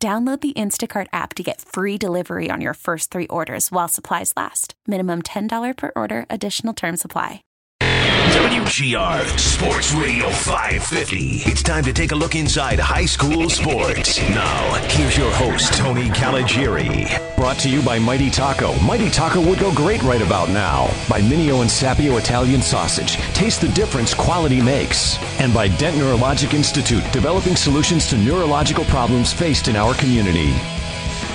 Download the Instacart app to get free delivery on your first three orders while supplies last. Minimum $10 per order, additional term supply. WGR Sports Radio 550. It's time to take a look inside high school sports. Now, here's your host, Tony Caligiuri. Brought to you by Mighty Taco. Mighty Taco would go great right about now. By Mineo and Sapio Italian Sausage. Taste the difference quality makes. And by Dent Neurologic Institute, developing solutions to neurological problems faced in our community.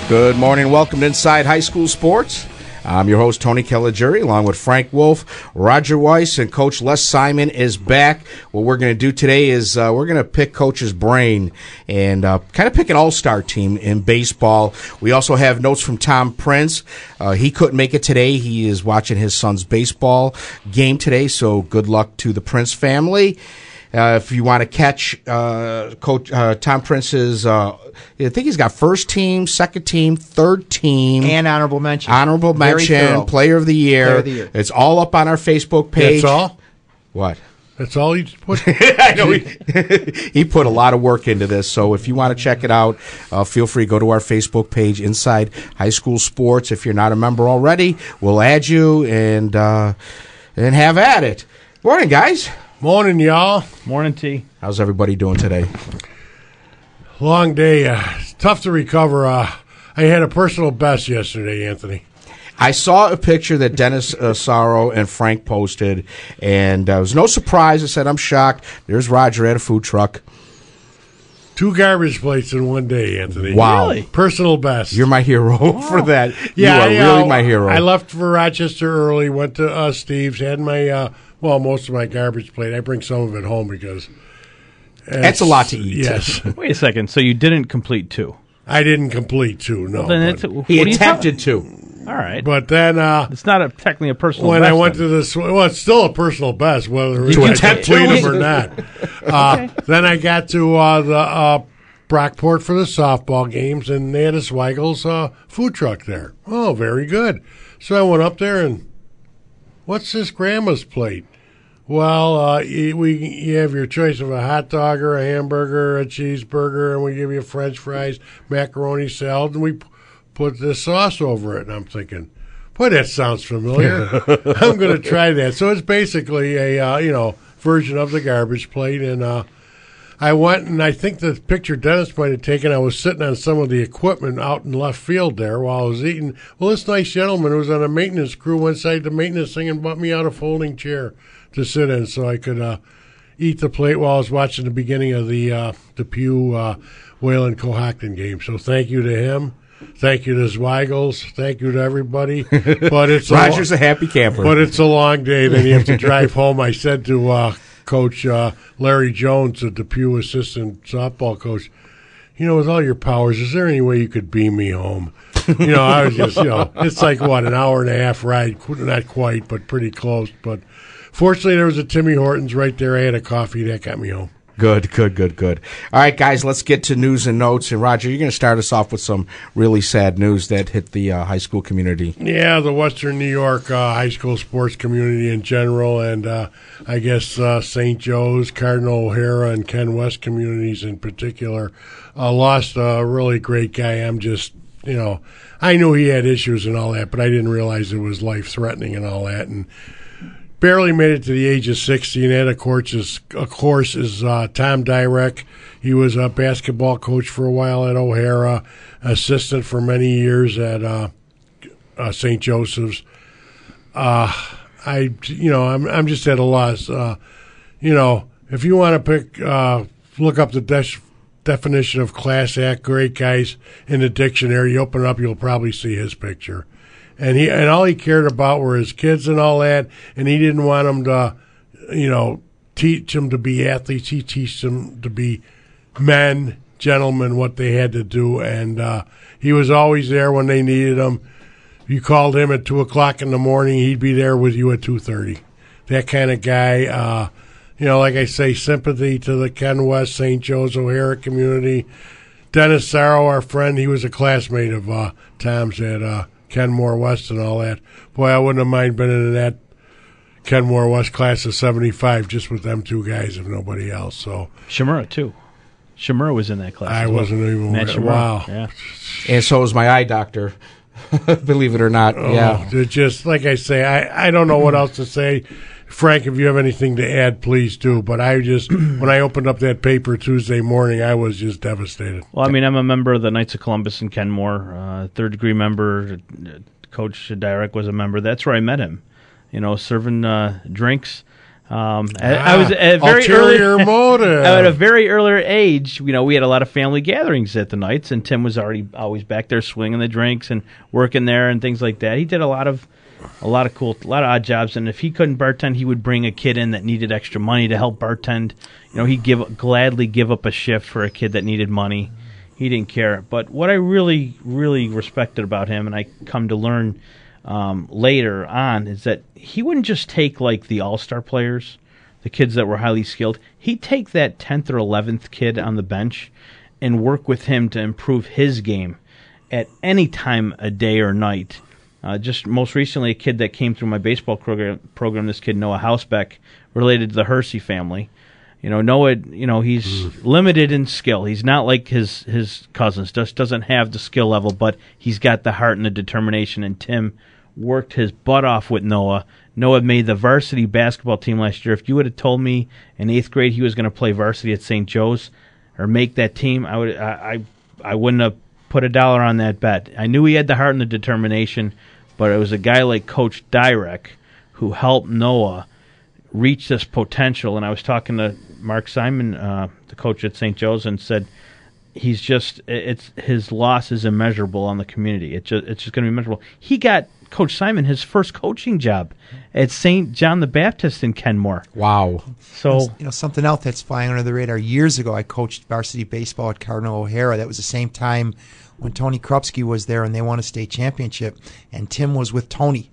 Good morning. Welcome to Inside High School Sports. I'm your host, Tony Caligiuri, along with Frank Wolf, Roger Weiss, and Coach Les Simon is back. What we're going to do today is uh, we're going to pick Coach's brain and uh, kind of pick an all star team in baseball. We also have notes from Tom Prince. Uh, he couldn't make it today. He is watching his son's baseball game today, so good luck to the Prince family. Uh, if you want to catch uh, Coach uh, Tom Prince's, uh, I think he's got first team, second team, third team, and honorable mention. Honorable Very mention, thorough. player of the year. Player of the year. It's all up on our Facebook page. That's all. What? That's all you put. I know he, he put a lot of work into this. So if you want to check it out, uh, feel free to go to our Facebook page, Inside High School Sports. If you're not a member already, we'll add you and uh, and have at it. Morning, guys. Morning, y'all. Morning, T. How's everybody doing today? Long day. Uh, it's tough to recover. Uh, I had a personal best yesterday, Anthony. I saw a picture that Dennis uh, Sarrow and Frank posted, and uh, it was no surprise. I said, I'm shocked. There's Roger at a food truck. Two garbage plates in one day, Anthony. Wow. Really? Personal best. You're my hero for that. yeah, you are I, uh, really my hero. I left for Rochester early, went to uh, Steve's, had my, uh, well, most of my garbage plate. I bring some of it home because. That's a lot to eat. Yes. Wait a second. So you didn't complete two? I didn't complete two, no. Well, then but, it's, he are you attempted to. All right. but then uh, it's not a, technically a personal when I best went then. to this, well, it's still a personal best, whether You I complete them or not. Uh, Then I got to uh, the uh, Brockport for the softball games, and they had a Zweigle's uh, food truck there. Oh, very good. So I went up there and, what's this grandma's plate? Well, uh, you, we you have your choice of a hot dog or a hamburger, a cheeseburger, and we give you French fries, macaroni salad, and we p- put this sauce over it. And I'm thinking, boy, that sounds familiar. I'm going to try that. So it's basically a uh, you know version of the garbage plate, and uh, I went and I think the picture Dennis might have taken. I was sitting on some of the equipment out in left field there while I was eating. Well, this nice gentleman who was on a maintenance crew went inside the maintenance thing and bought me out a folding chair to sit in so I could uh, eat the plate while I was watching the beginning of the uh, Depew uh, Wayland Cohocton game. So thank you to him. Thank you to Zweigles. Thank you to everybody. But it's a lo- Roger's a happy camper. but it's a long day. Then you have to drive home. I said to uh, Coach uh, Larry Jones, the Depew assistant softball coach, you know, with all your powers, is there any way you could beam me home? You know, I was just, you know, it's like what an hour and a half ride, not quite, but pretty close. But fortunately, there was a Timmy Hortons right there. I had a coffee that got me home. Good, good, good, good. All right, guys, let's get to news and notes. And Roger, you're going to start us off with some really sad news that hit the uh, high school community. Yeah, the Western New York uh, high school sports community in general, and uh, I guess uh, St. Joe's, Cardinal O'Hara, and Ken West communities in particular uh, lost a really great guy. I'm just, you know, I knew he had issues and all that, but I didn't realize it was life threatening and all that. And barely made it to the age of 60, and of course, is, of course, is uh, Tom Dyrek. He was a basketball coach for a while at O'Hara, assistant for many years at uh, uh, St. Joseph's. Uh, I, you know, I'm I'm just at a loss. Uh, you know, if you want to pick, uh, look up the de- definition of class act great guys in the dictionary. You open it up, you'll probably see his picture. And he and all he cared about were his kids and all that, and he didn't want them to, you know, teach them to be athletes. He teach them to be men, gentlemen what they had to do, and uh, he was always there when they needed him. You called him at two o'clock in the morning; he'd be there with you at two thirty. That kind of guy. Uh, you know, like I say, sympathy to the Ken West St. Joe's O'Hara community. Dennis Sarrow, our friend, he was a classmate of uh, Tom's at uh, Kenmore West and all that. Boy, I wouldn't have mind being in that Kenmore West class of 75 just with them two guys, if nobody else. So Shimura too. Shimura was in that class. I well. wasn't even Matt aware- Shimura. wow. Yeah. And so was my eye doctor. Believe it or not. Oh, yeah. Oh, it just like I say, I, I don't know what else to say. Frank, if you have anything to add, please do. But I just, when I opened up that paper Tuesday morning, I was just devastated. Well, I mean, I'm a member of the Knights of Columbus in Kenmore, uh, third degree member. Uh, Coach Dyrek was a member. That's where I met him. You know, serving uh, drinks. Um, I, I was at a very Ulterior early, motive. at a very earlier age. You know, we had a lot of family gatherings at the Knights, and Tim was already always back there swinging the drinks and working there and things like that. He did a lot of a lot of cool, a lot of odd jobs. And if he couldn't bartend, he would bring a kid in that needed extra money to help bartend. You know, he'd give gladly give up a shift for a kid that needed money. He didn't care. But what I really, really respected about him, and I come to learn um, later on, is that he wouldn't just take like the all star players, the kids that were highly skilled. He'd take that tenth or eleventh kid on the bench and work with him to improve his game at any time a day or night. Uh, just most recently, a kid that came through my baseball program, program this kid Noah Housebeck, related to the Hersey family. You know, Noah, you know, he's limited in skill. He's not like his his cousins. Just doesn't have the skill level, but he's got the heart and the determination. And Tim worked his butt off with Noah. Noah made the varsity basketball team last year. If you would have told me in eighth grade he was going to play varsity at St. Joe's or make that team, I would I I, I wouldn't have put a dollar on that bet. I knew he had the heart and the determination, but it was a guy like Coach Dyrek who helped Noah reach this potential. And I was talking to Mark Simon, uh, the coach at St. Joe's, and said he's just it's his loss is immeasurable on the community. It's just it's just going to be immeasurable. He got Coach Simon his first coaching job at St. John the Baptist in Kenmore. Wow. So you know something else that's flying under the radar. Years ago, I coached varsity baseball at Cardinal O'Hara. That was the same time when Tony Krupski was there, and they won a state championship. And Tim was with Tony,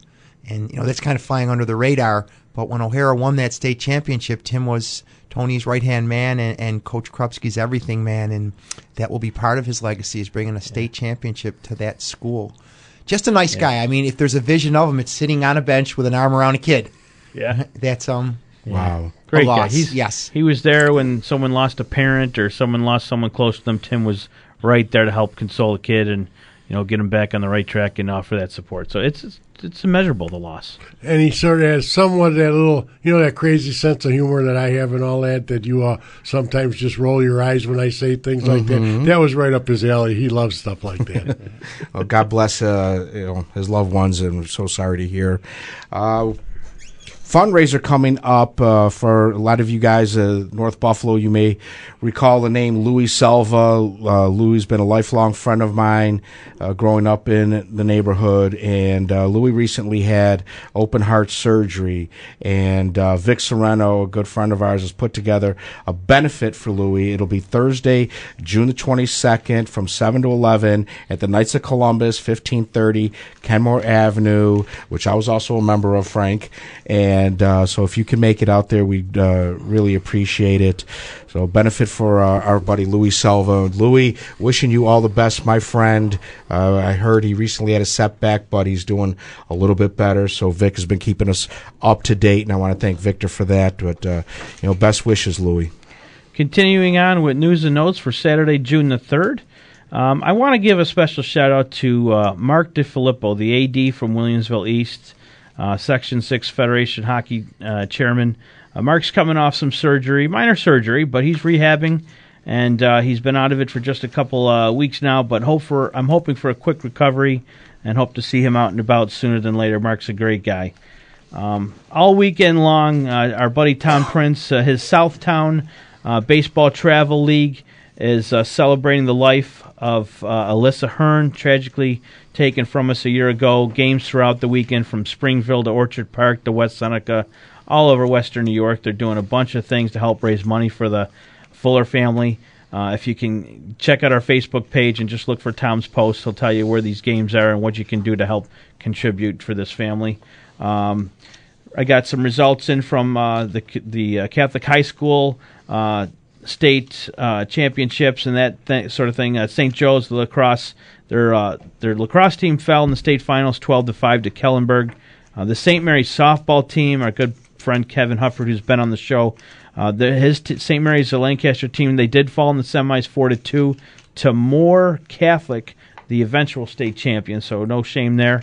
and you know that's kind of flying under the radar. But when O'Hara won that state championship, Tim was Tony's right hand man and, and Coach Krupski's everything man, and that will be part of his legacy is bringing a state championship to that school. Just a nice guy. I mean, if there's a vision of him, it's sitting on a bench with an arm around a kid. yeah, That's um Wow. great a guy. He's, yes. he was there when someone lost a parent or someone lost someone close to them. Tim was right there to help console the kid and you know get him back on the right track and offer that support. So it's it's, it's immeasurable the loss. and he sort of has somewhat that little, you know, that crazy sense of humor that I have and all that. That you uh, sometimes just roll your eyes when I say things like that. That was right up his alley. He loves stuff like that. Well, God bless uh, you know his loved ones, and we're so sorry to hear. Uh, fundraiser coming up uh, for a lot of you guys, uh, North Buffalo. You may recall the name Louis Selva. Uh, Louis has been a lifelong friend of mine, uh, growing up in the neighborhood, and uh, Louis recently had open heart surgery. And uh, Vic Sereno, a good friend of ours, has put together a benefit for Louis. It'll be Thursday, June the twenty second, from seven to eleven at the Knights of Columbus, fifteen thirty Kenmore Avenue, which I was also a member of, Frank. And uh, so, if you can make it out there, we'd uh, really appreciate it. So, benefit for uh, our buddy Louis Selva. Louis, wishing you all the best, my friend. Uh, I heard he recently had a setback, but he's doing a little bit better. So, Vic has been keeping us up to date, and I want to thank Victor for that. But uh, you know, best wishes, Louis. Continuing on with news and notes for Saturday, June the 3rd. Um, I want to give a special shout out to uh, Mark DiFilippo, the AD from Williamsville East, uh, Section 6 Federation Hockey uh, Chairman. Uh, Mark's coming off some surgery, minor surgery, but he's rehabbing, and uh, he's been out of it for just a couple uh, weeks now. But hope for I'm hoping for a quick recovery, and hope to see him out and about sooner than later. Mark's a great guy Um, all weekend long, uh, our buddy Tom Prince, his Southtown Baseball Travel League, is celebrating the life of uh, Alyssa Hearn, tragically taken from us a year ago. Games throughout the weekend from Springville to Orchard Park to West Seneca, all over Western New York. They're doing a bunch of things to help raise money for the Fuller family. Uh, if you can check out our Facebook page and just look for Tom's post, he'll tell you where these games are and what you can do to help contribute for this family. Um, I got some results in from uh, the the uh, Catholic high school uh, state uh, championships and that th- sort of thing. Uh, St. Joe's the lacrosse their uh, their lacrosse team fell in the state finals, twelve to five to Kellenberg. the St. Mary's softball team, our good friend Kevin Hufford, who's been on the show, the, his t- St. Mary's the Lancaster team, they did fall in the semis, four to two to Moore Catholic, the eventual state champion. So no shame there.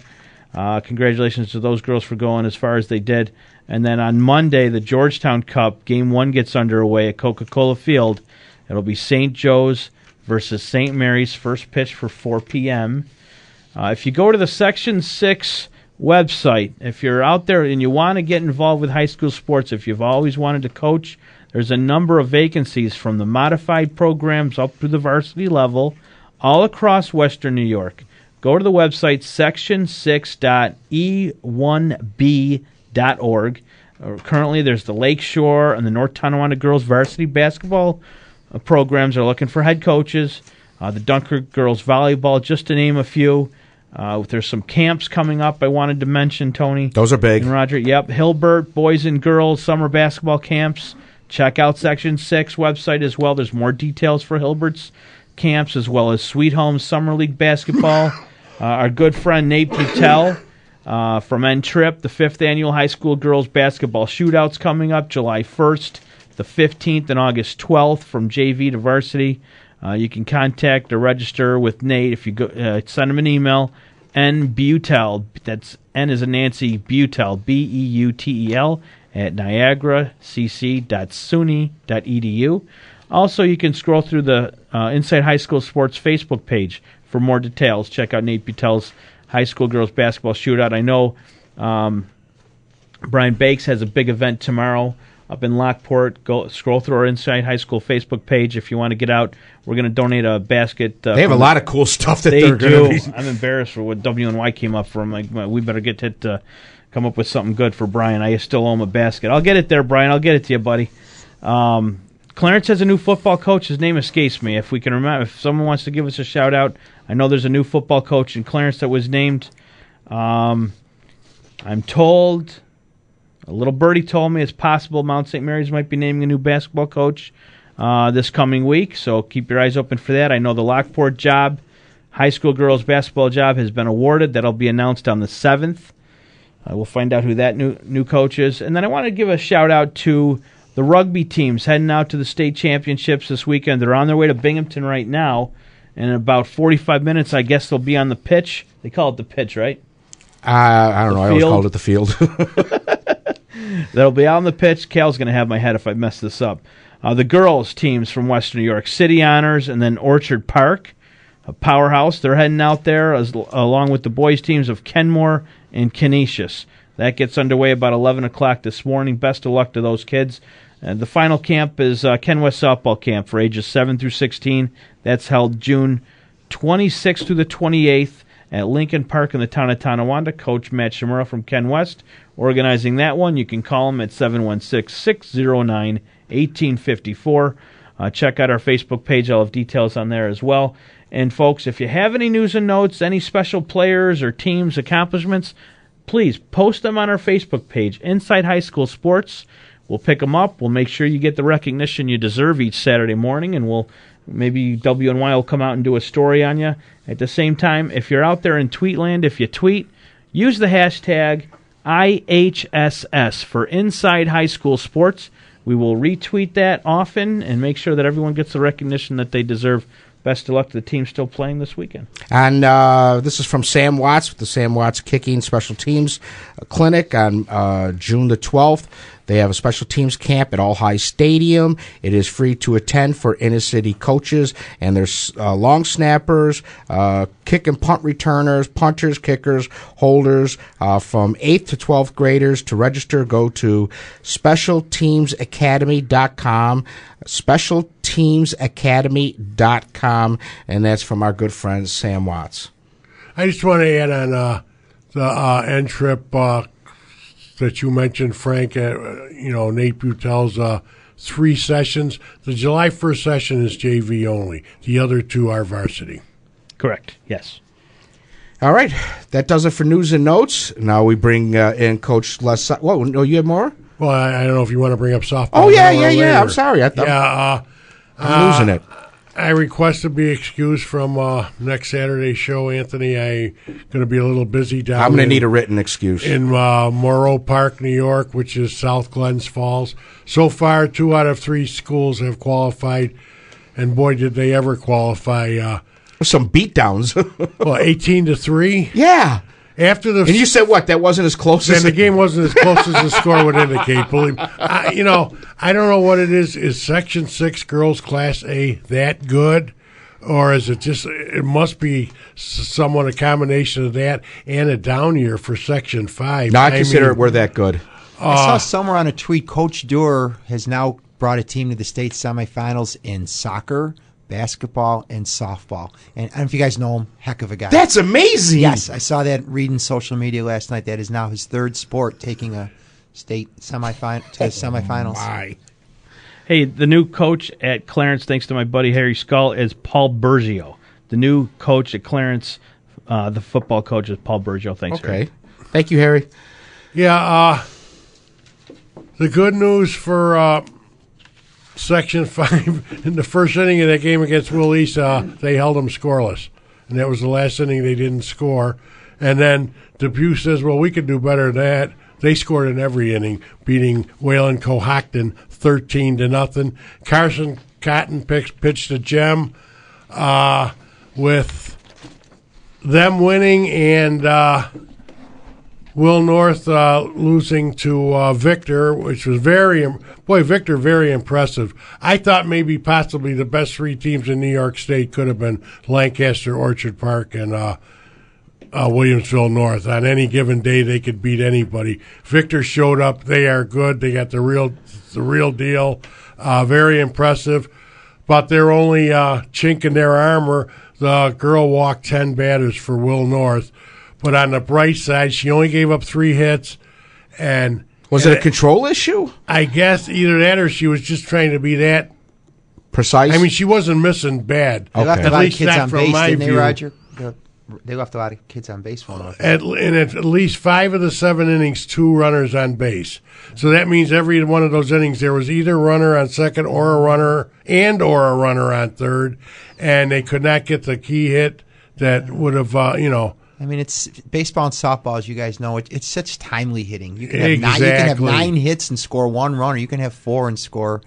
Uh, congratulations to those girls for going as far as they did. And then on Monday, the Georgetown Cup, game one gets underway at Coca Cola Field. It'll be St. Joe's versus St. Mary's, first pitch for 4 p.m. Uh, if you go to the Section 6 website, if you're out there and you want to get involved with high school sports, if you've always wanted to coach, there's a number of vacancies from the modified programs up to the varsity level all across Western New York go to the website section6.e1b.org. Uh, currently, there's the Lakeshore and the North Tonawanda girls varsity basketball uh, programs are looking for head coaches. Uh, the Dunkirk girls volleyball, just to name a few. Uh, there's some camps coming up. I wanted to mention Tony. Those are big. And Roger. Yep, Hilbert boys and girls summer basketball camps. Check out Section Six website as well. There's more details for Hilbert's camps as well as Sweet Home Summer League basketball. Uh, our good friend Nate Beutel uh, from N Trip, the fifth annual high school girls basketball shootouts coming up July 1st, the 15th, and August 12th from JV to varsity. Uh, you can contact or register with Nate if you go uh, send him an email. N Beutel, that's N is a Nancy Beutel, B E U T E L, at niagaracc.suny.edu. Also, you can scroll through the uh, Inside High School Sports Facebook page for more details. Check out Nate Beutel's high school girls basketball shootout. I know um, Brian Bakes has a big event tomorrow up in Lockport. Go scroll through our Inside High School Facebook page if you want to get out. We're going to donate a basket. Uh, they have a lot of cool stuff that they are do. Be... I'm embarrassed for what WNY came up from. Like, we better get to uh, come up with something good for Brian. I still owe him a basket. I'll get it there, Brian. I'll get it to you, buddy. Um, Clarence has a new football coach. His name escapes me. If we can remember, if someone wants to give us a shout out, I know there's a new football coach in Clarence that was named. Um, I'm told, a little birdie told me it's possible Mount St. Mary's might be naming a new basketball coach uh, this coming week. So keep your eyes open for that. I know the Lockport job, high school girls basketball job, has been awarded. That'll be announced on the seventh. Uh, we'll find out who that new new coach is, and then I want to give a shout out to the rugby team's heading out to the state championships this weekend. They're on their way to Binghamton right now. And in about 45 minutes, I guess they'll be on the pitch. They call it the pitch, right? Uh, I don't the know. Field. I always called it the field. They'll be on the pitch. Cal's going to have my head if I mess this up. Uh, the girls' teams from Western New York City Honors and then Orchard Park, a powerhouse. They're heading out there as, along with the boys' teams of Kenmore and Canisius. That gets underway about 11 o'clock this morning. Best of luck to those kids. And the final camp is uh, Ken West Softball Camp for ages 7 through 16. That's held June 26th through the 28th at Lincoln Park in the town of Tonawanda. Coach Matt Shimura from Ken West organizing that one. You can call him at 716 609 1854. Uh, check out our Facebook page. I'll have details on there as well. And folks, if you have any news and notes, any special players or teams' accomplishments, please post them on our Facebook page, Inside High School Sports. We'll pick them up. We'll make sure you get the recognition you deserve each Saturday morning, and we'll maybe WNY will come out and do a story on you. At the same time, if you're out there in Tweetland, if you tweet, use the hashtag IHSS for Inside High School Sports. We will retweet that often and make sure that everyone gets the recognition that they deserve. Best of luck to the team still playing this weekend. And uh, this is from Sam Watts with the Sam Watts Kicking Special Teams Clinic on uh, June the 12th. They have a special teams camp at All High Stadium. It is free to attend for inner city coaches, and there's uh, long snappers, uh, kick and punt returners, punters, kickers, holders uh, from 8th to 12th graders. To register, go to specialteamsacademy.com, specialteamsacademy.com, and that's from our good friend Sam Watts. I just want to add on uh, the uh, N trip uh, that you mentioned, Frank, uh, you know, Nate Beutel's uh, three sessions. The July 1st session is JV only. The other two are varsity. Correct. Yes. All right, that does it for news and notes. Now we bring uh, in Coach Les. Whoa, no, you have more? Well, I, I don't know if you want to bring up softball. Oh yeah, yeah, yeah. I'm sorry. I thought Yeah, uh, I'm losing it. I request to be excused from uh, next Saturday's show, Anthony. I going to be a little busy down. I'm going to need a written excuse. in uh, Moreau Park, New York, which is South Glens Falls. So far, two out of three schools have qualified, and boy, did they ever qualify! Uh, Some beatdowns. well, eighteen to three yeah. After the And you said what? That wasn't as close as the game wasn't as close as the score would indicate. Believe me. I, you know, I don't know what it is. Is Section Six girls Class A that good, or is it just? It must be s- somewhat a combination of that and a down year for Section Five. No, I consider mean, it we're that good. I saw uh, somewhere on a tweet Coach Dewar has now brought a team to the state semifinals in soccer, basketball, and softball. And I don't know if you guys know him, heck of a guy. That's amazing. yes, I saw that reading social media last night. That is now his third sport taking a state semifinal to the semifinals. My. Hey, the new coach at Clarence, thanks to my buddy Harry Skull, is Paul Bergio. The new coach at Clarence, uh, the football coach is Paul Bergio. Thanks. Harry. Okay. Thank you, Harry. Yeah, uh, the good news for uh, Section 5, in the first inning of that game against Will East, uh, they held them scoreless. And that was the last inning they didn't score. And then Depew says, well, we could do better than that. They scored in every inning, beating Wayland Cohocton 13 to nothing. Carson Cotton pitched, pitched a gem uh, with them winning and uh, Will North uh, losing to uh, Victor, which was very boy Victor very impressive. I thought maybe possibly the best three teams in New York State could have been Lancaster, Orchard Park, and uh, uh, Williamsville North. On any given day, they could beat anybody. Victor showed up. They are good. They got the real the real deal. Uh, very impressive. But they're only uh, chink in their armor, the girl walked ten batters for Will North. But on the bright side, she only gave up three hits, and Was it a control issue? I guess either that or she was just trying to be that. Precise. I mean, she wasn't missing bad. They left Okay. a lot At of least kids not on from base, my didn't they. Roger? They- They left a lot of kids on base for. At, and at, at least five of the seven innings, two runners on base. So that means every one of those innings there was either a runner on second or a runner and or a runner on third, and they could not get the key hit that would have, uh, you know, I mean, it's baseball and softball, as you guys know. It, it's such timely hitting. You can have nine. You can have nine hits and score one run, or you can have four and score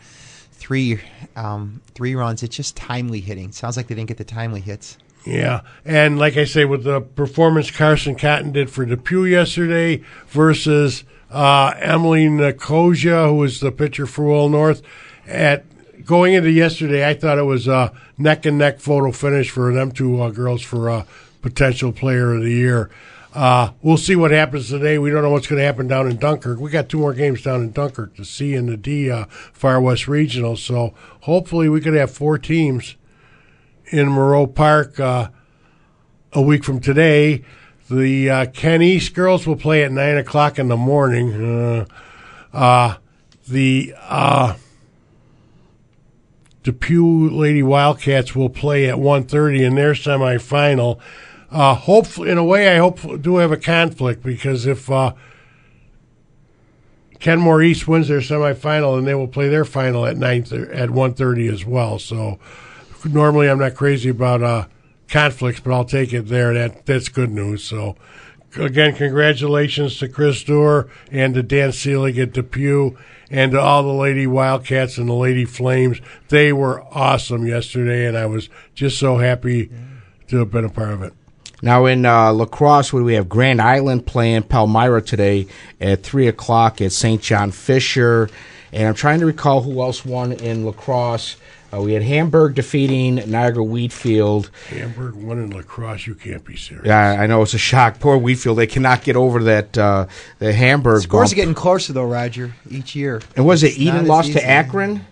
three, um, three runs. It's just timely hitting. Sounds like they didn't get the timely hits. Yeah, and like I say, with the performance Carson Cotton did for Depew yesterday versus uh, Emily Nicosia, who was the pitcher for Will North, at going into yesterday, I thought it was a neck and neck photo finish for them two uh, girls for uh, potential player of the year. Uh, we'll see what happens today. We don't know what's going to happen down in Dunkirk. We got two more games down in Dunkirk, the C and the D uh, Far West Regional. So hopefully we could have four teams in Moreau Park uh, a week from today. The uh, Ken East girls will play at nine o'clock in the morning. Uh, uh, the uh, Depew Lady Wildcats will play at 1.30 in their semifinal. Uh, hopefully, in a way, I hope do have a conflict because if uh, Kenmore East wins their semifinal, and they will play their final at nine at 1.30 as well. So normally I'm not crazy about uh, conflicts, but I'll take it there. That that's good news. So again, congratulations to Chris Dorr and to Dan Seelig at Depew and to all the Lady Wildcats and the Lady Flames. They were awesome yesterday, and I was just so happy to have been a part of it. Now in uh, lacrosse, what we have? Grand Island playing Palmyra today at three o'clock at St. John Fisher, and I'm trying to recall who else won in lacrosse. Uh, we had Hamburg defeating Niagara Wheatfield. Hamburg won in lacrosse. You can't be serious. Yeah, I know it's a shock. Poor Wheatfield; they cannot get over that uh, the Hamburg. Scores bump. are getting closer though, Roger, each year. and was it It's not Eden lost easy. to Akron?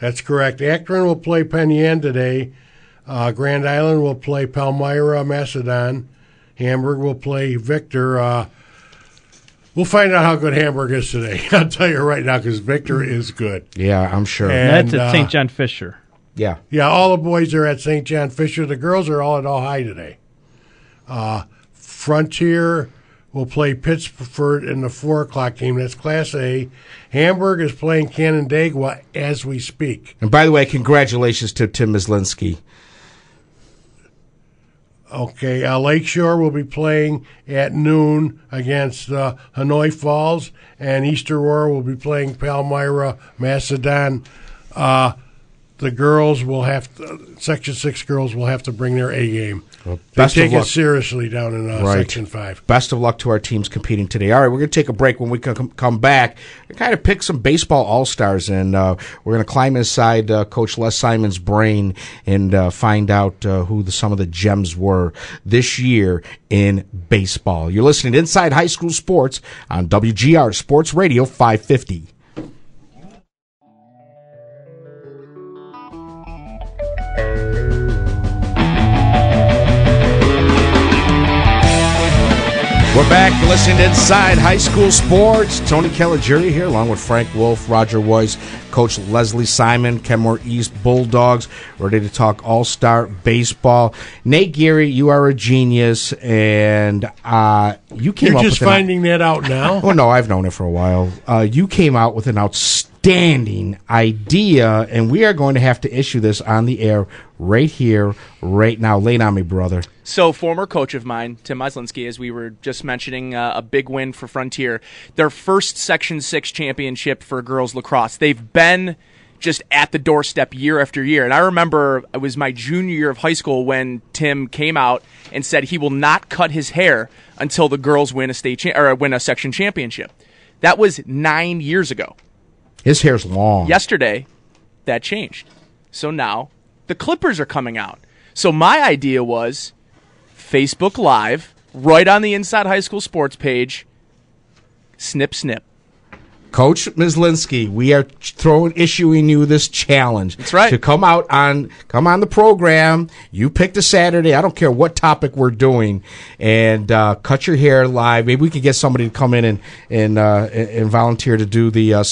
That's correct. Akron will play Penn Yan today. Uh, Grand Island will play Palmyra Macedon. Hamburg will play Victor. Uh, We'll find out how good Hamburg is today. I'll tell you right now because Victor is good. Yeah, I'm sure. And, That's at uh, St. John Fisher. yeah. Yeah, all the boys are at St. John Fisher. The girls are all at All High today. Uh, Frontier will play Pittsford in the four o'clock game. That's Class A. Hamburg is playing Canandaigua as we speak. And by the way, congratulations to Tim Mislinski. Okay, uh, Lakeshore will be playing at noon against uh, Honeoye Falls, and Easter will be playing Palmyra Macedon. Uh, the girls will have to, Section Six girls will have to bring their A game. They best of take it luck. seriously down in uh, Right. Section Five. Best of luck to our teams competing today. All right, we're going to take a break. When we come, come back, we kind of pick some baseball all stars, and uh, we're going to climb inside uh, Coach Les Simon's brain and uh, find out uh, who the, some of the gems were this year in baseball. You're listening to Inside High School Sports on WGR Sports Radio 550. We're back. You're listening to Inside High School Sports. Tony Caligiuri here, along with Frank Wolf, Roger Weiss, Coach Leslie Simon, Kenmore East Bulldogs, ready to talk All Star Baseball. Nate Geary, you are a genius, and uh, you came You're just with an- finding that out now. well, no, I've known it for a while. Uh, you came out with an outstanding idea, and we are going to have to issue this on the air right here, right now. Lay on me, brother. So, former coach of mine, Tim Myslinski, as we were just mentioning, uh, a big win for Frontier. Their first Section 6 championship for girls lacrosse. They've been just at the doorstep year after year. And I remember it was my junior year of high school when Tim came out and said he will not cut his hair until the girls win a state cha- or win a section championship. That was nine years ago. His hair's long. Yesterday, that changed. So now the Clippers are coming out. So my idea was Facebook Live, right on the Inside High School Sports page. Snip, snip. Coach Mislinski, we are throwing issuing you this challenge. That's right. To come out on come on the program. You picked a Saturday. I don't care what topic we're doing, and uh, cut your hair live. Maybe we could get somebody to come in and and uh, and volunteer to do the uh,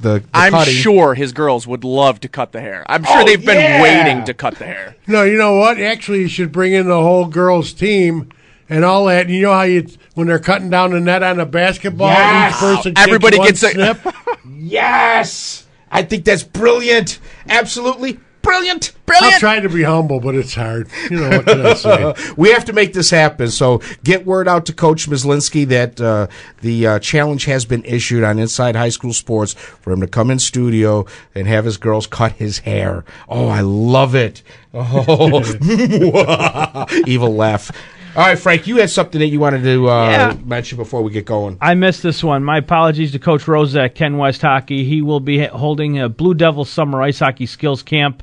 the, the I'm cutting. sure his girls would love to cut the hair. I'm sure Oh, they've been yeah. waiting to cut the hair. No, you know what? Actually, you should bring in the whole girls' team and all that. You know how you when they're cutting down the net on a basketball, Yes. each person Everybody takes one gets a- snip. Yes, I think that's brilliant. Absolutely brilliant. Brilliant. I'm trying to be humble, but it's hard. You know what can I say? we have to make this happen. So get word out to Coach Mislinski that uh, the uh, challenge has been issued on Inside High School Sports for him to come in studio and have his girls cut his hair. Oh, I love it. Oh, evil laugh. All right, Frank, you had something that you wanted to uh, Yeah. mention before we get going. I missed this one. My apologies to Coach Rosa at Ken West Hockey. He will be holding a Blue Devil Summer Ice Hockey Skills Camp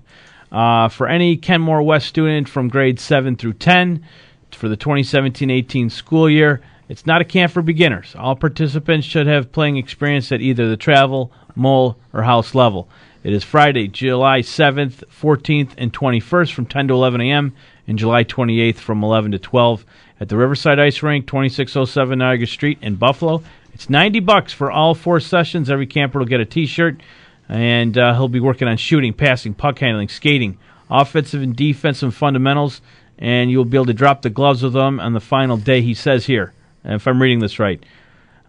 uh, for any Kenmore West student from grade 7 through 10 for the 2017-18 school year. It's not a camp for beginners. All participants should have playing experience at either the travel, mole, or house level. It is Friday, July 7th, 14th, and 21st from 10 to 11 a.m. and July 28th from 11 to 12 at the Riverside Ice Rink, 2607 Niagara Street in Buffalo. It's 90 bucks for all four sessions. Every camper will get a T-shirt, and uh, he'll be working on shooting, passing, puck handling, skating, offensive and defensive fundamentals, and you'll be able to drop the gloves with them on the final day. He says here, if I'm reading this right,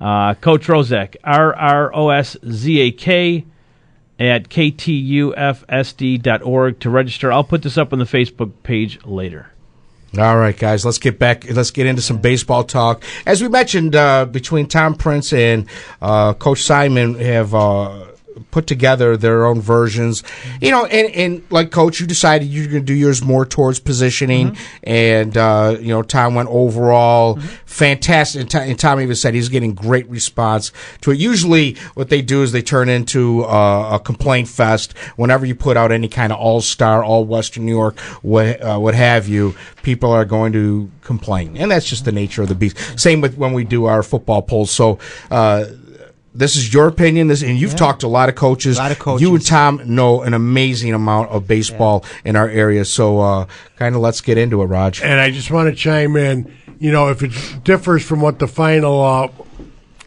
uh, Coach Roszak, R R O S Z A K at ktufsd.org to register. I'll put this up on the Facebook page later. All right, guys, let's get back. Let's get into some baseball talk. As we mentioned, uh, between Tom Prince and uh, Coach Simon have uh, put together their own versions. You know, and, and like Coach, you decided you're going to do yours more towards positioning, and uh, you know, Tom went overall fantastic. And, Tom- and Tom even said he's getting great response to it. Usually, what they do is they turn into uh, a complaint fest whenever you put out any kind of all star, all Western New York, what uh, what have you. People are going to complain, and that's just the nature of the beast. Same with when we do our football polls. So. Uh, this is your opinion. This, and you've talked to a lot of coaches. A lot of coaches. You and Tom know an amazing amount of baseball in our area. So, uh, kind of let's get into it, Raj. And I just want to chime in. You know, if it differs from what the final uh,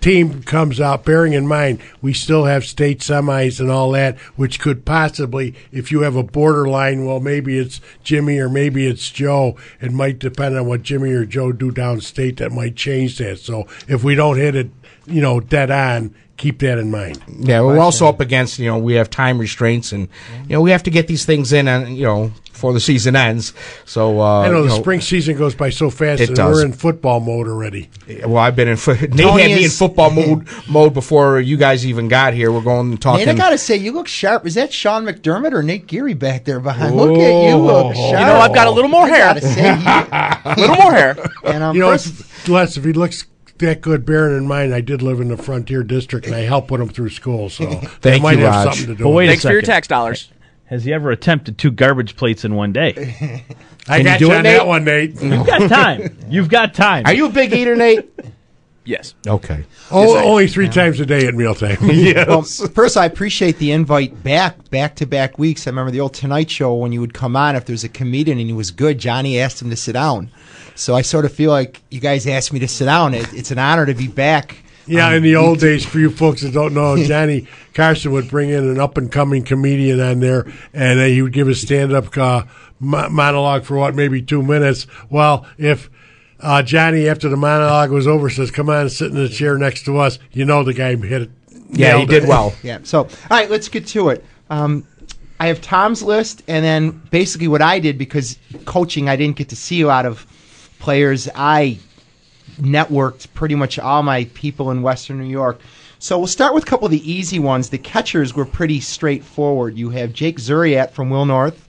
team comes out, bearing in mind we still have state semis and all that, which could possibly, if you have a borderline, well, maybe it's Jimmy or maybe it's Joe. It might depend on what Jimmy or Joe do downstate. That might change that. So if we don't hit it, you know, dead on, keep that in mind. Yeah, we're also up against you know we have time restraints and you know we have to get these things in and you know before the season ends. So uh, I know you the spring season goes by so fast, It and does. we're in football mode already. Well, I've been in. fo- Nate Tony had me in football mode mode before you guys even got here. We're going and talking. Nate, I gotta say, you look sharp. Is that Sean McDermott or Nate Geary back there behind? Look at you, look sharp. You know, I've got a little more hair. gotta say, A little more hair. and um, You know, first- if, Les, if he looks that good, bearing in mind I did live in the frontier district and I helped put him through school, so that Thank might you, have Raj. something to do. But with wait it. a Thanks for your tax dollars. Has he ever attempted two garbage plates in one day? I Can you got do you on Nate? that one, Nate. You've got time. You've got time. Are you a big eater, Nate? Yes. Okay. Oh, only three times a day at mealtime. well, first, I appreciate the invite back, back to back weeks. I remember the old Tonight Show when you would come on. If there was a comedian and he was good, Johnny asked him to sit down. So I sort of feel like you guys asked me to sit down. It, it's an honor to be back. Yeah, Um, in the old days, for you folks that don't know, Johnny Carson would bring in an up and coming comedian on there, and uh, he would give a stand up uh, mo- monologue for what, maybe two minutes. Well, if uh, Johnny, after the monologue was over, says, Come on, sit in the chair next to us, you know the guy hit it. Yeah, he did it. well. Yeah. So, all right, let's get to it. Um, I have Tom's list, and then basically what I did because coaching, I didn't get to see a lot of players. I networked pretty much all my people in Western New York. So we'll start with a couple of the easy ones. The catchers were pretty straightforward. You have Jake Zuriat from Will North,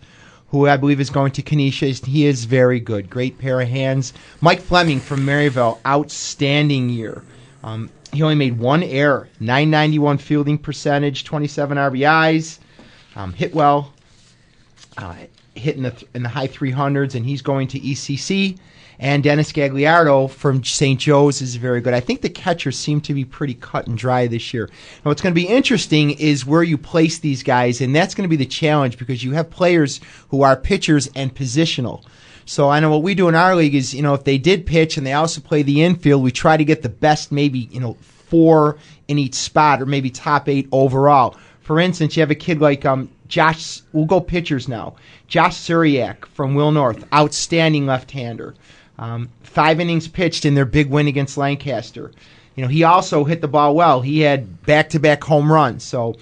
who I believe is going to Canisius. He is very good. Great pair of hands. Mike Fleming from Maryvale, outstanding year. Um, he only made one error, 991 fielding percentage, 27 RBIs, um, hit well, uh, hit in the th- in the high 300s, and he's going to ECC. And Dennis Gagliardo from St. Joe's is very good. I think the catchers seem to be pretty cut and dry this year. Now, what's going to be interesting is where you place these guys, and that's going to be the challenge because you have players who are pitchers and positional. So I know what we do in our league is, you know, if they did pitch and they also play the infield, we try to get the best, maybe, you know, four in each spot or maybe top eight overall. For instance, you have a kid like um, Josh, we'll go pitchers now. Josh Suriak from Will North, outstanding left-hander. Um, five innings pitched in their big win against Lancaster. You know, he also hit the ball well. He had back-to-back home runs. So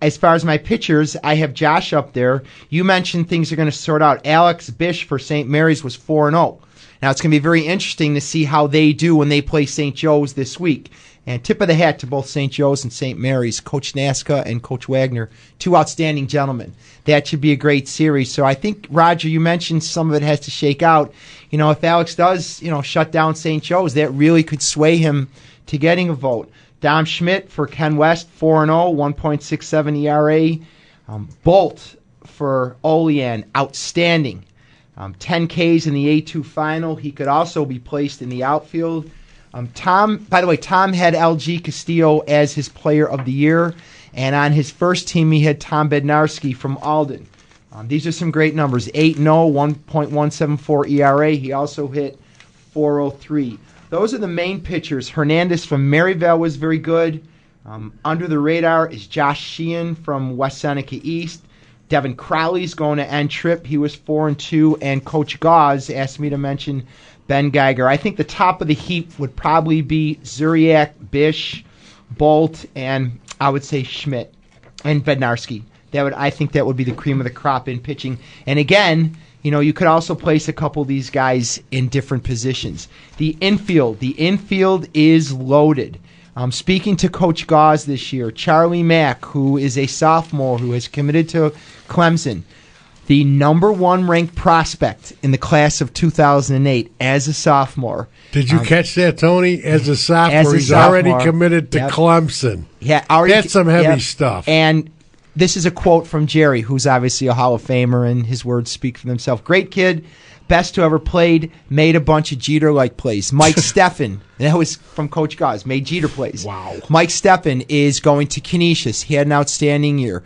as far as my pitchers, I have Josh up there. You mentioned things are going to sort out. Alex Bish for St. Mary's was 4 0. Now, it's going to be very interesting to see how they do when they play St. Joe's this week. And tip of the hat to both St. Joe's and St. Mary's, Coach Nasca and Coach Wagner, two outstanding gentlemen. That should be a great series. So I think, Roger, you mentioned some of it has to shake out. You know, if Alex does, you know, shut down St. Joe's, that really could sway him to getting a vote. Dom Schmidt for Ken West, 4 0, 1.67 ERA. Um, Bolt for Olean, outstanding. Um, 10 Ks in the A2 final. He could also be placed in the outfield. Um, Tom, by the way, Tom had LG Castillo as his player of the year. And on his first team, he had Tom Bednarski from Alden. Um, these are some great numbers 8 0, 1.174 ERA. He also hit 403. Those are the main pitchers. Hernandez from Maryvale was very good. Um, under the radar is Josh Sheehan from West Seneca East. Devin Crowley's going to N Trip. He was four and two, and Coach Gauze asked me to mention Ben Geiger. I think the top of the heap would probably be Zuriak, Bish, Bolt, and I would say Schmidt and Bednarski. That would I think that would be the cream of the crop in pitching. And again, you know, you could also place a couple of these guys in different positions. The infield, the infield is loaded. Um, speaking to Coach Gauze this year, Charlie Mack, who is a sophomore who has committed to Clemson, the number one ranked prospect in the class of 2008 as a sophomore. Did you um, catch that, Tony? As a sophomore, As a he's already committed to Yep. Clemson. Yeah, already, That's some heavy yep. stuff. And this is a quote from Jerry, who's obviously a Hall of Famer, and his words speak for themselves. Great kid. best who ever played, made a bunch of Jeter like plays. Mike Steffen, that was from Coach Gauze, made Jeter plays. Wow. Mike Steffen is going to Canisius. He had an outstanding year.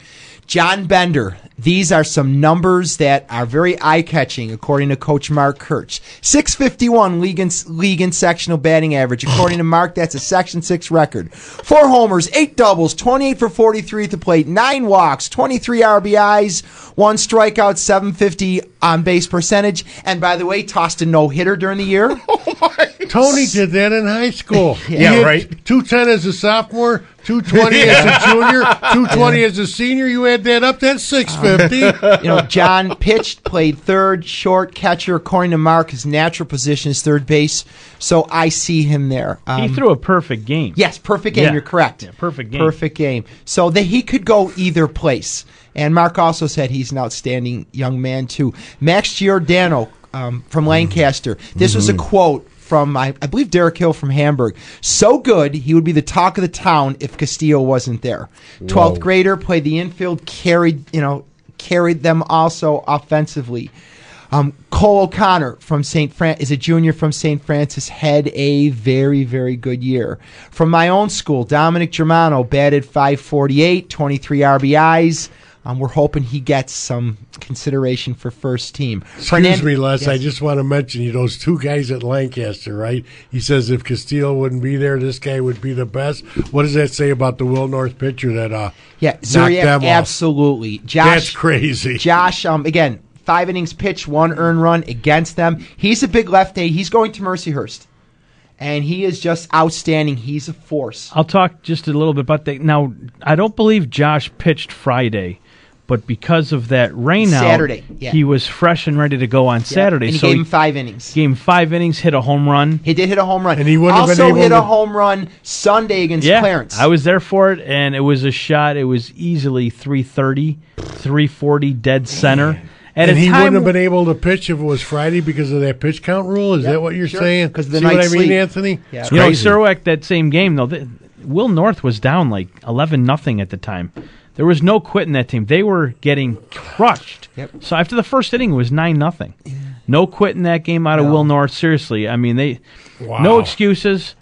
John Bender. These are some numbers that are very eye catching, according to Coach Mark Kirch. 651 league and, league and sectional batting average. According to Mark, that's a Section 6 record. Four homers, eight doubles, 28 for 43 at the plate, nine walks, 23 RBIs, one strikeout, 750 on base percentage. And by the way, tossed a no hitter during the year. Oh, Tony did that in high school. Yeah, He right. 210 as a sophomore, 220 as a junior, 220 as a senior. You add that up, that's 650. you know, John pitched, played third, short, catcher. According to Mark, his natural position is third base. So I see him there. he Um, threw a perfect game. Yes, perfect game. Yeah. You're correct. Yeah, perfect game. Perfect game. So that he could go either place. And Mark also said he's an outstanding young man too. Max Giordano um, from Lancaster. This was a quote from I, I believe Derek Hill from Hamburg. So good, he would be the talk of the town if Castillo wasn't there. Twelfth grader, played the infield, carried you know carried them also offensively. Um, Cole O'Connor from St. Fran is a junior from St. Francis, had a very, very good year. From my own school, Dominic Germano batted 548, 23 RBIs. Um, we're hoping he gets some consideration for first team. Excuse me, Les. I just want to mention you know, those two guys at Lancaster, right? He says if Castillo wouldn't be there, this guy would be the best. What does that say about the Will North pitcher that uh Yeah, knocked Zuriak, them off? absolutely. Josh, That's crazy. Josh, um, again, five innings pitched, one earned run against them. He's a big lefty. He's going to Mercyhurst. And he is just outstanding. He's a force. I'll talk just a little bit about that. Now, I don't believe Josh pitched Friday, but because of that rain out, Saturday, yeah. he was fresh and ready to go on Saturday. And he so gave him five innings. gave him five innings, hit a home run. He did hit a home run. And he wouldn't been also able hit to- a home run Sunday against yeah, Clarence. I was there for it, and it was a shot. It was easily 330, 340 dead center. At and he time, wouldn't have been able to pitch if it was Friday because of that pitch count rule. Is that what you're sure. saying? 'Cause of the See what I mean, sleep. Anthony? Yeah. you know, crazy. Serowick, that same game though, th Will North was down like eleven nothing at the time. There was no quit in that team. They were getting crushed. Yep. So after the first inning, it was nine nothing. No quit in that game out of No. Will North. Seriously, I mean they, Wow. no excuses.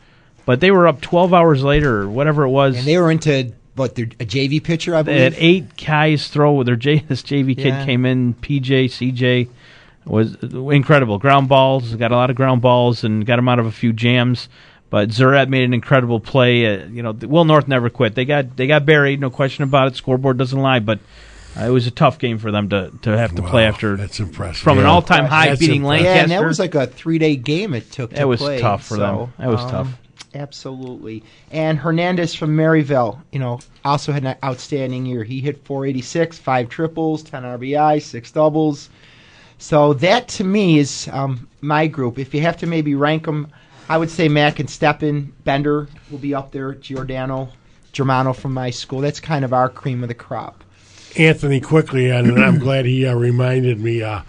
But they were up twelve hours later, or whatever it was. and they were into what? Their, a JV pitcher, I They had eight guys throw. With their J, this JV kid Yeah. came in. PJ, CJ was incredible. Ground balls, got a lot of ground balls, and got him out of a few jams. But Zurat made an incredible play. Uh, you know, Will North never quit. They got they got buried, no question about it. Scoreboard doesn't lie, but uh, it was a tough game for them to, to have to play after that's impressive. from an all time high That's beating impressive. Lancaster. Yeah, and that was like a three day game it took. That to was play, tough for them. That was um, tough. Absolutely. And Hernandez from Maryvale, you know, also had an outstanding year. He hit 486, five triples, 10 RBI, six doubles. So that to me is um, my group. If you have to maybe rank them, I would say Mac and Steppen, Bender will be up there, Giordano, Germano from my school. That's kind of our cream of the crop. Anthony quickly, and I'm glad he uh, reminded me. Uh,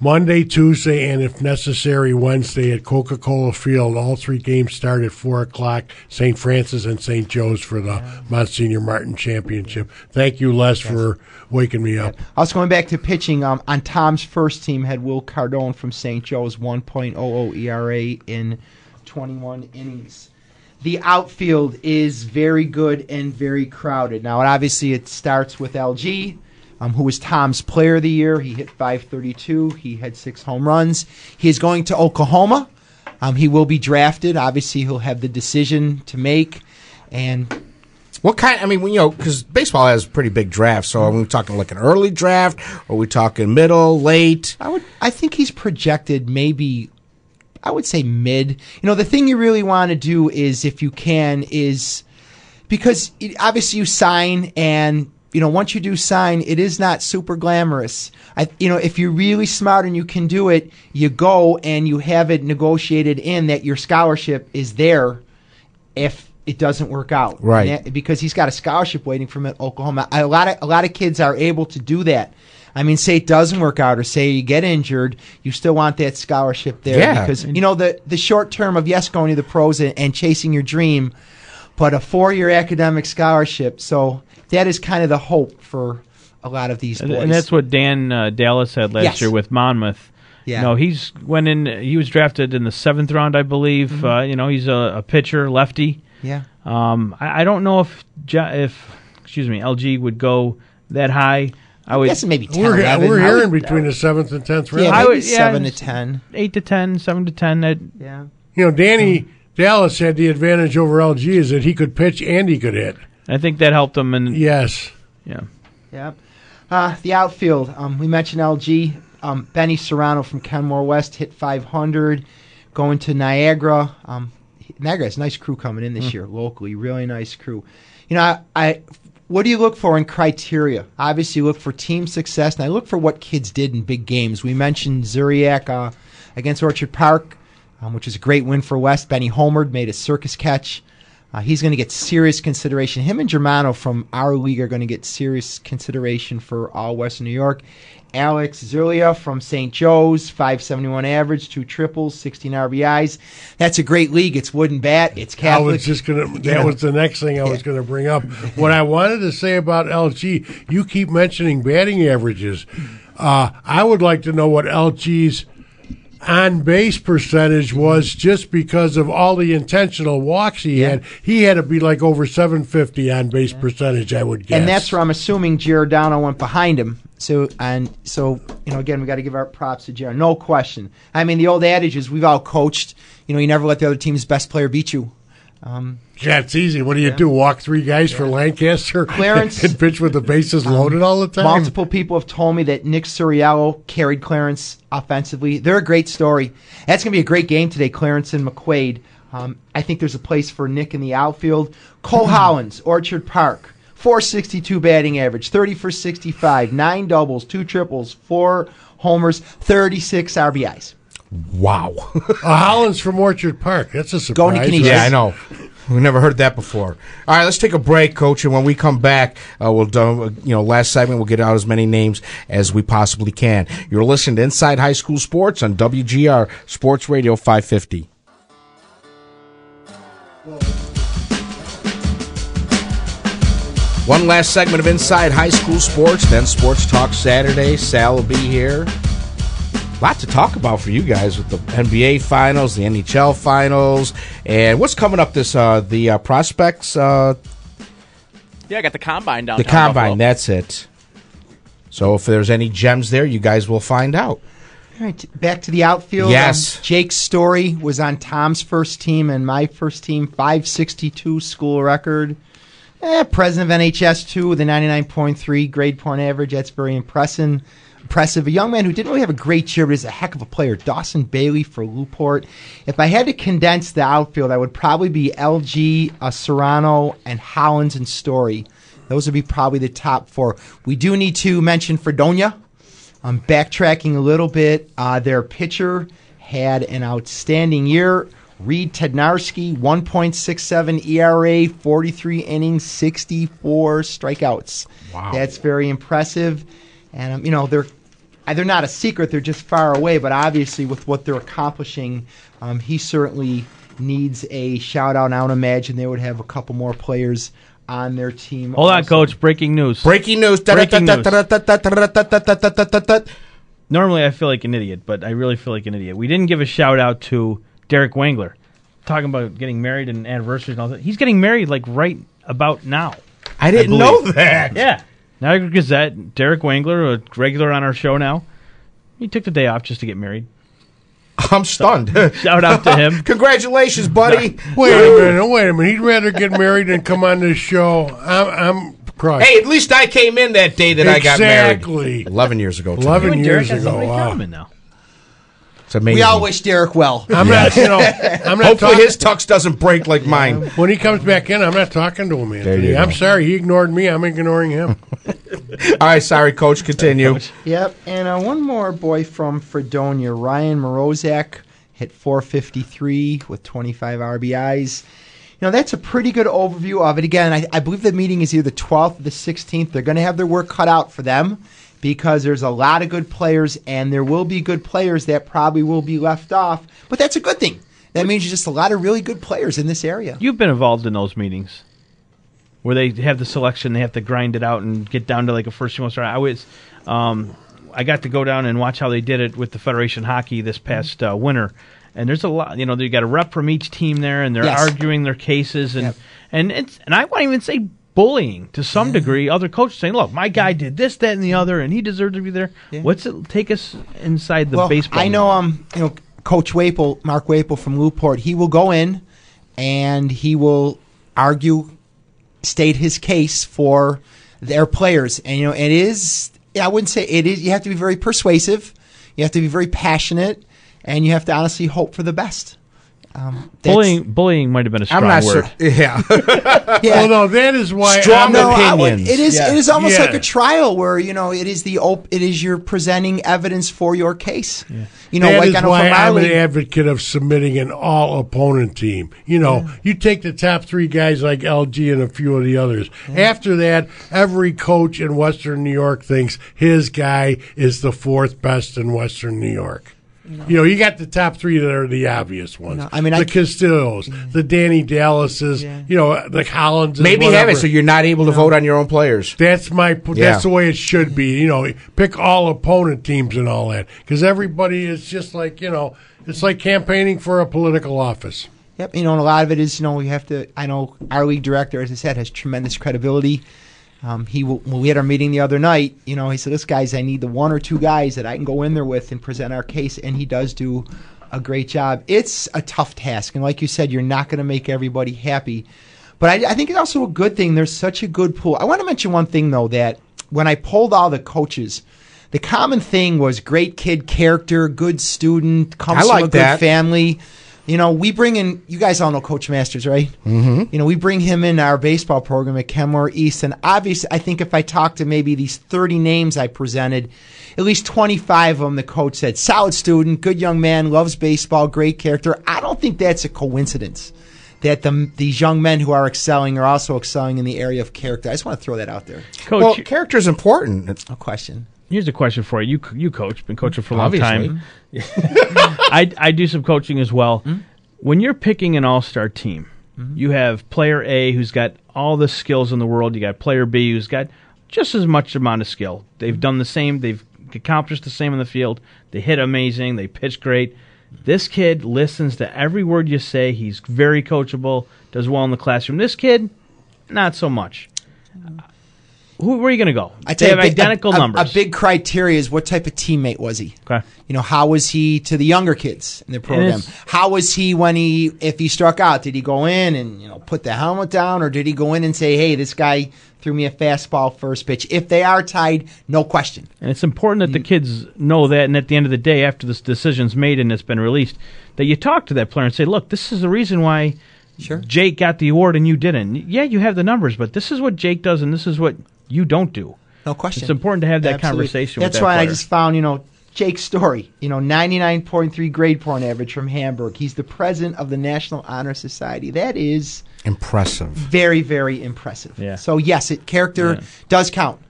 Monday, Tuesday, and if necessary, Wednesday at Coca Cola Field. All three games start at 4 o'clock, St. Francis and St. Joe's for the Monsignor Martin Championship. Thank you, Les, for waking me up. I was going back to pitching, um, on Tom's first team had Will Cardone from St. Joe's, 1.00 ERA in 21 innings. The outfield is very good and very crowded. Now, obviously, it starts with LG, um, who was Tom's Player of the Year. He hit 532. He had six home runs. He is going to Oklahoma. Um, he will be drafted. Obviously, he'll have the decision to make. And What kind? I mean, you know, because baseball has pretty big drafts. So are we talking like an early draft? Or are we talking middle, late? I would. I think he's projected maybe. I would say mid. You know, the thing you really want to do is, if you can, is because it, obviously you sign and you know once you do sign, it is not super glamorous. I, you know, if you're really smart and you can do it, you go and you have it negotiated in that your scholarship is there. If it doesn't work out, Right. That- because he's got a scholarship waiting for him at Oklahoma. A lot of a lot of kids are able to do that. I mean, say it doesn't work out, or say you get injured, you still want that scholarship there Yeah. because you know the the short term of yes going to the pros and, and chasing your dream, but a four year academic scholarship. So that is kind of the hope for a lot of these boys. And, and that's what Dan uh, Dallas had last Yes. year with Monmouth. Yeah. You know, he's went in. He was drafted in the seventh round, I believe. Mm-hmm. Uh, you know, he's a, a pitcher, lefty. Yeah. Um, I, I don't know if if excuse me, LG would go that high. I would I guess maybe 10, We're, 11. we're I hearing would- between the seventh and tenth round. Yeah, I maybe would- yeah, seven to it's- ten. eight to ten, seven to ten. That Yeah. You know, Danny Dallas had the advantage over LG is that he could pitch and he could hit. I think that helped him. And Yes. yeah, Yep. Uh, the outfield. Um, we mentioned LG. Um, Benny Serrano from Kenmore West hit 500. Going to Niagara. Um, Niagara has a nice crew coming in this year locally. Really nice crew. You know, I, I what do you look for in criteria? Obviously, you look for team success, and I look for what kids did in big games. We mentioned Zuriak uh, against Orchard Park, um, which is a great win for West. Benny Homerd made a circus catch. Uh, he's going to get serious consideration. Him and Germano from our league are going to get serious consideration for all Western New York. Alex Zerlia from St. Joe's, 571 average, two triples, 16 RBIs. That's a great league. It's wooden bat. It's Catholic. I was just gonna. That Yeah. was the next thing I was gonna bring up. What I wanted to say about LG, you keep mentioning batting averages. Uh, I would like to know what LG's on base percentage was, just because of all the intentional walks he had. He had to be like over seven fifty on base percentage. I would guess. And that's where I'm assuming Giordano went behind him. So and so, you know, again, we got to give our props to Giordano. No question. I mean, the old adage is we've all coached. You know, you never let the other team's best player beat you. Um, Yeah, it's easy. What do you do? Walk three guys for Lancaster Clarence- and pitch with the bases loaded all the time? Multiple people have told me that Nick Suriello carried Clarence offensively. They're a great story. That's going to be a great game today, Clarence and McQuaid. Um, I think there's a place for Nick in the outfield. Cole Hollins, Orchard Park, 462 batting average, 30 for 65, nine doubles, two triples, four homers, 36 RBIs. Wow. Uh, Hollins from Orchard Park. That's a surprise. Going to Canisius. yeah, I know. We never heard that before. All right, let's take a break, Coach, and when we come back, uh, we'll do, you know last segment we'll get out as many names as we possibly can. You're listening to Inside High School Sports on WGR Sports Radio 550. One last segment of Inside High School Sports, then Sports Talk Saturday. Sal will be here. Lot to talk about for you guys with the NBA finals, the NHL finals, and what's coming up this uh the uh, prospects uh Yeah, I got the combine down. the combine, that's it. So if there's any gems there, you guys will find out. All right, back to the outfield. Yes. Um, Jake Story was on Tom's first team and my first team, 562 school record. Eh, president of NHS two with a 99.3 grade point average. That's very impressive. Impressive. A young man who didn't really have a great year, but is a heck of a player. Dawson Bailey for Lew-Port. If I had to condense the outfield, I would probably be LG, uh, Serrano, and Hollins and Story. Those would be probably the top four. We do need to mention Fredonia. I'm backtracking a little bit. Uh, their pitcher had an outstanding year. Reed Tednarski, 1.67 ERA, 43 innings, 64 strikeouts. Wow. That's very impressive. And, um, you know, they're. They're not a secret; they're just far away. But obviously, with what they're accomplishing, um, he certainly needs a shout out. And I would imagine they would have a couple more players on their team. hold on, also. coach. Breaking news. Breaking news. Breaking news. news. Normally, I feel like an idiot, but I really feel like an idiot. We didn't give a shout out to Derek Wangler, talking about getting married and anniversaries and all that. He's getting married like right about now. I didn't I know that. Yeah. Niagara Gazette, Derek Wangler, a regular on our show now. He took the day off just to get married. I'm stunned. Shout out to him. Congratulations, buddy. Wait a minute. Wait a minute. He'd rather get married than come on this show. I'm, I'm crushed. Hey, at least I came in that day that I got married. Exactly. 11 years ago. tonight. 11 years ago. Wow. now. It's amazing. We all wish Derek well. I'm not, you know, I'm not Hopefully talking. his tux doesn't break like mine. when he comes back in, I'm not talking to him, Anthony. I'm sorry. He ignored me. I'm ignoring him. All right, sorry, coach. Continue. Yep, and uh, one more boy from Fredonia, Ryan Morozak, hit 453 with 25 RBIs. You know, that's a pretty good overview of it. Again, I, I believe the meeting is either the 12th or the 16th. They're going to have their work cut out for them because there's a lot of good players, and there will be good players that probably will be left off. But that's a good thing. That means just a lot of really good players in this area. You've been involved in those meetings where they have the selection, they have to grind it out and get down to like a first team. I was, um, I got to go down and watch how they did it with the Federation Hockey this past uh, winter. And there's a lot, you know, you got a rep from each team there, and they're Yes. arguing their cases, and Yep. and it's and I won't even say bullying to some degree. Other coaches saying, "Look, my guy did this, that, and the other, and he deserved to be there." Yeah. What's it take us inside the well, baseball? I know, um, you know, Coach Waple, Mark Waple from Newport. He will go in and he will argue, state his case for their players, and you know, it is. I wouldn't say it is. You have to be very persuasive. You have to be very passionate, and you have to honestly hope for the best. Um, bullying. Bullying might have been a strong I'm not word. sure. Yeah. Yeah. Well, no, that is why. Strong I'm- No, I would- opinions. it is. Yeah. It is almost Yeah. like a trial where you know it is the op- it is you're presenting evidence for your case. You know, That like is I know why I'm an advocate of submitting an all opponent team. You know, you take the top three guys like LG and a few of the others. After that, every coach in Western New York thinks his guy is the fourth best in Western New York. You know, you got the top three that are the obvious ones. know, I mean, the I- Castillos, mm. the Danny Dallases, you know, the Collins. Maybe have it so you're not able to vote on your own players. That's my. That's Yeah. the way it should be. You know, pick all opponent teams and all that because everybody is just like you know. It's like campaigning for a political office. Yep, you know, and a lot of it is, you know, we have to. I know our league director, as I said, has tremendous credibility. Um, he will, when we had our meeting the other night, you know, he said, "This guys, I need the one or two guys that I can go in there with and present our case," and he does do a great job. It's a tough task, and like you said, you're not going to make everybody happy. But I, I think it's also a good thing. There's such a good pool. I want to mention one thing though that when I polled all the coaches, the common thing was great kid character, good student, comes I from like a good family. You know, we bring in. You guys all know Coach Masters, right? Mm-hmm. You know, we bring him in our baseball program at Kenmore East, and obviously, I think if I talk to maybe these thirty names I presented, at least twenty-five of them, the coach said, "Solid student, good young man, loves baseball, great character." I don't think that's a coincidence that the, these young men who are excelling are also excelling in the area of character. I just want to throw that out there. Coach, well, character is important. It's- No question. Here's a question for you. You you coach, been coaching for a long Obviously. time. I I do some coaching as well. Hmm? When you're picking an all star team, Mm-hmm. you have player A who's got all the skills in the world. You got player B who's got just as much amount of skill. They've done the same. They've accomplished the same in the field. They hit amazing. They pitch great. This kid listens to every word you say. He's very coachable. Does well in the classroom. This kid, not so much. Who, where are you going to go? I they tell have you, a big- identical a- a- numbers. A big criteria is what type of teammate was he? Okay. You know, how was he to the younger kids in the program? How was he when he, if he struck out? Did he go in and you know put the helmet down, or did he go in and say, "Hey, this guy threw me a fastball first pitch"? If they are tied, no question. And it's important that the Mm. kids know that, and at the end of the day, after this decision's made and it's been released, that you talk to that player and say, "Look, this is the reason why Sure. Jake got the award and you didn't. Yeah, you have the numbers, but this is what Jake does, and this is what you don't do." No question. It's important to have that Absolutely. conversation. with That's that why I just found, you know, Jake's story. You know, 99.3 grade point average from Hamburg. He's the president of the National Honor Society. That is impressive. very, very impressive. Yeah. So yes, it character Yeah. does count.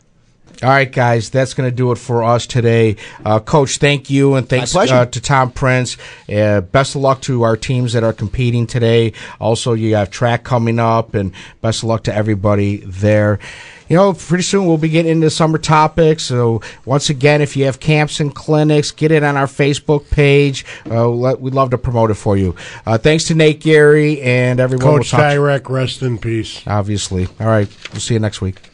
All right, guys, that's going to do it for us today. Uh, Coach, thank you, and thanks uh, to Tom Prince. Uh, best of luck to our teams that are competing today. Also, you have track coming up, and best of luck to everybody there. You know, pretty soon we'll be getting into summer topics. So, once again, if you have camps and clinics, get it on our Facebook page. Uh, we'd love to promote it for you. Uh, thanks to Nate Gary and everyone. Coach we'll Tyrek, rest in peace. obviously. All right, we'll see you next week.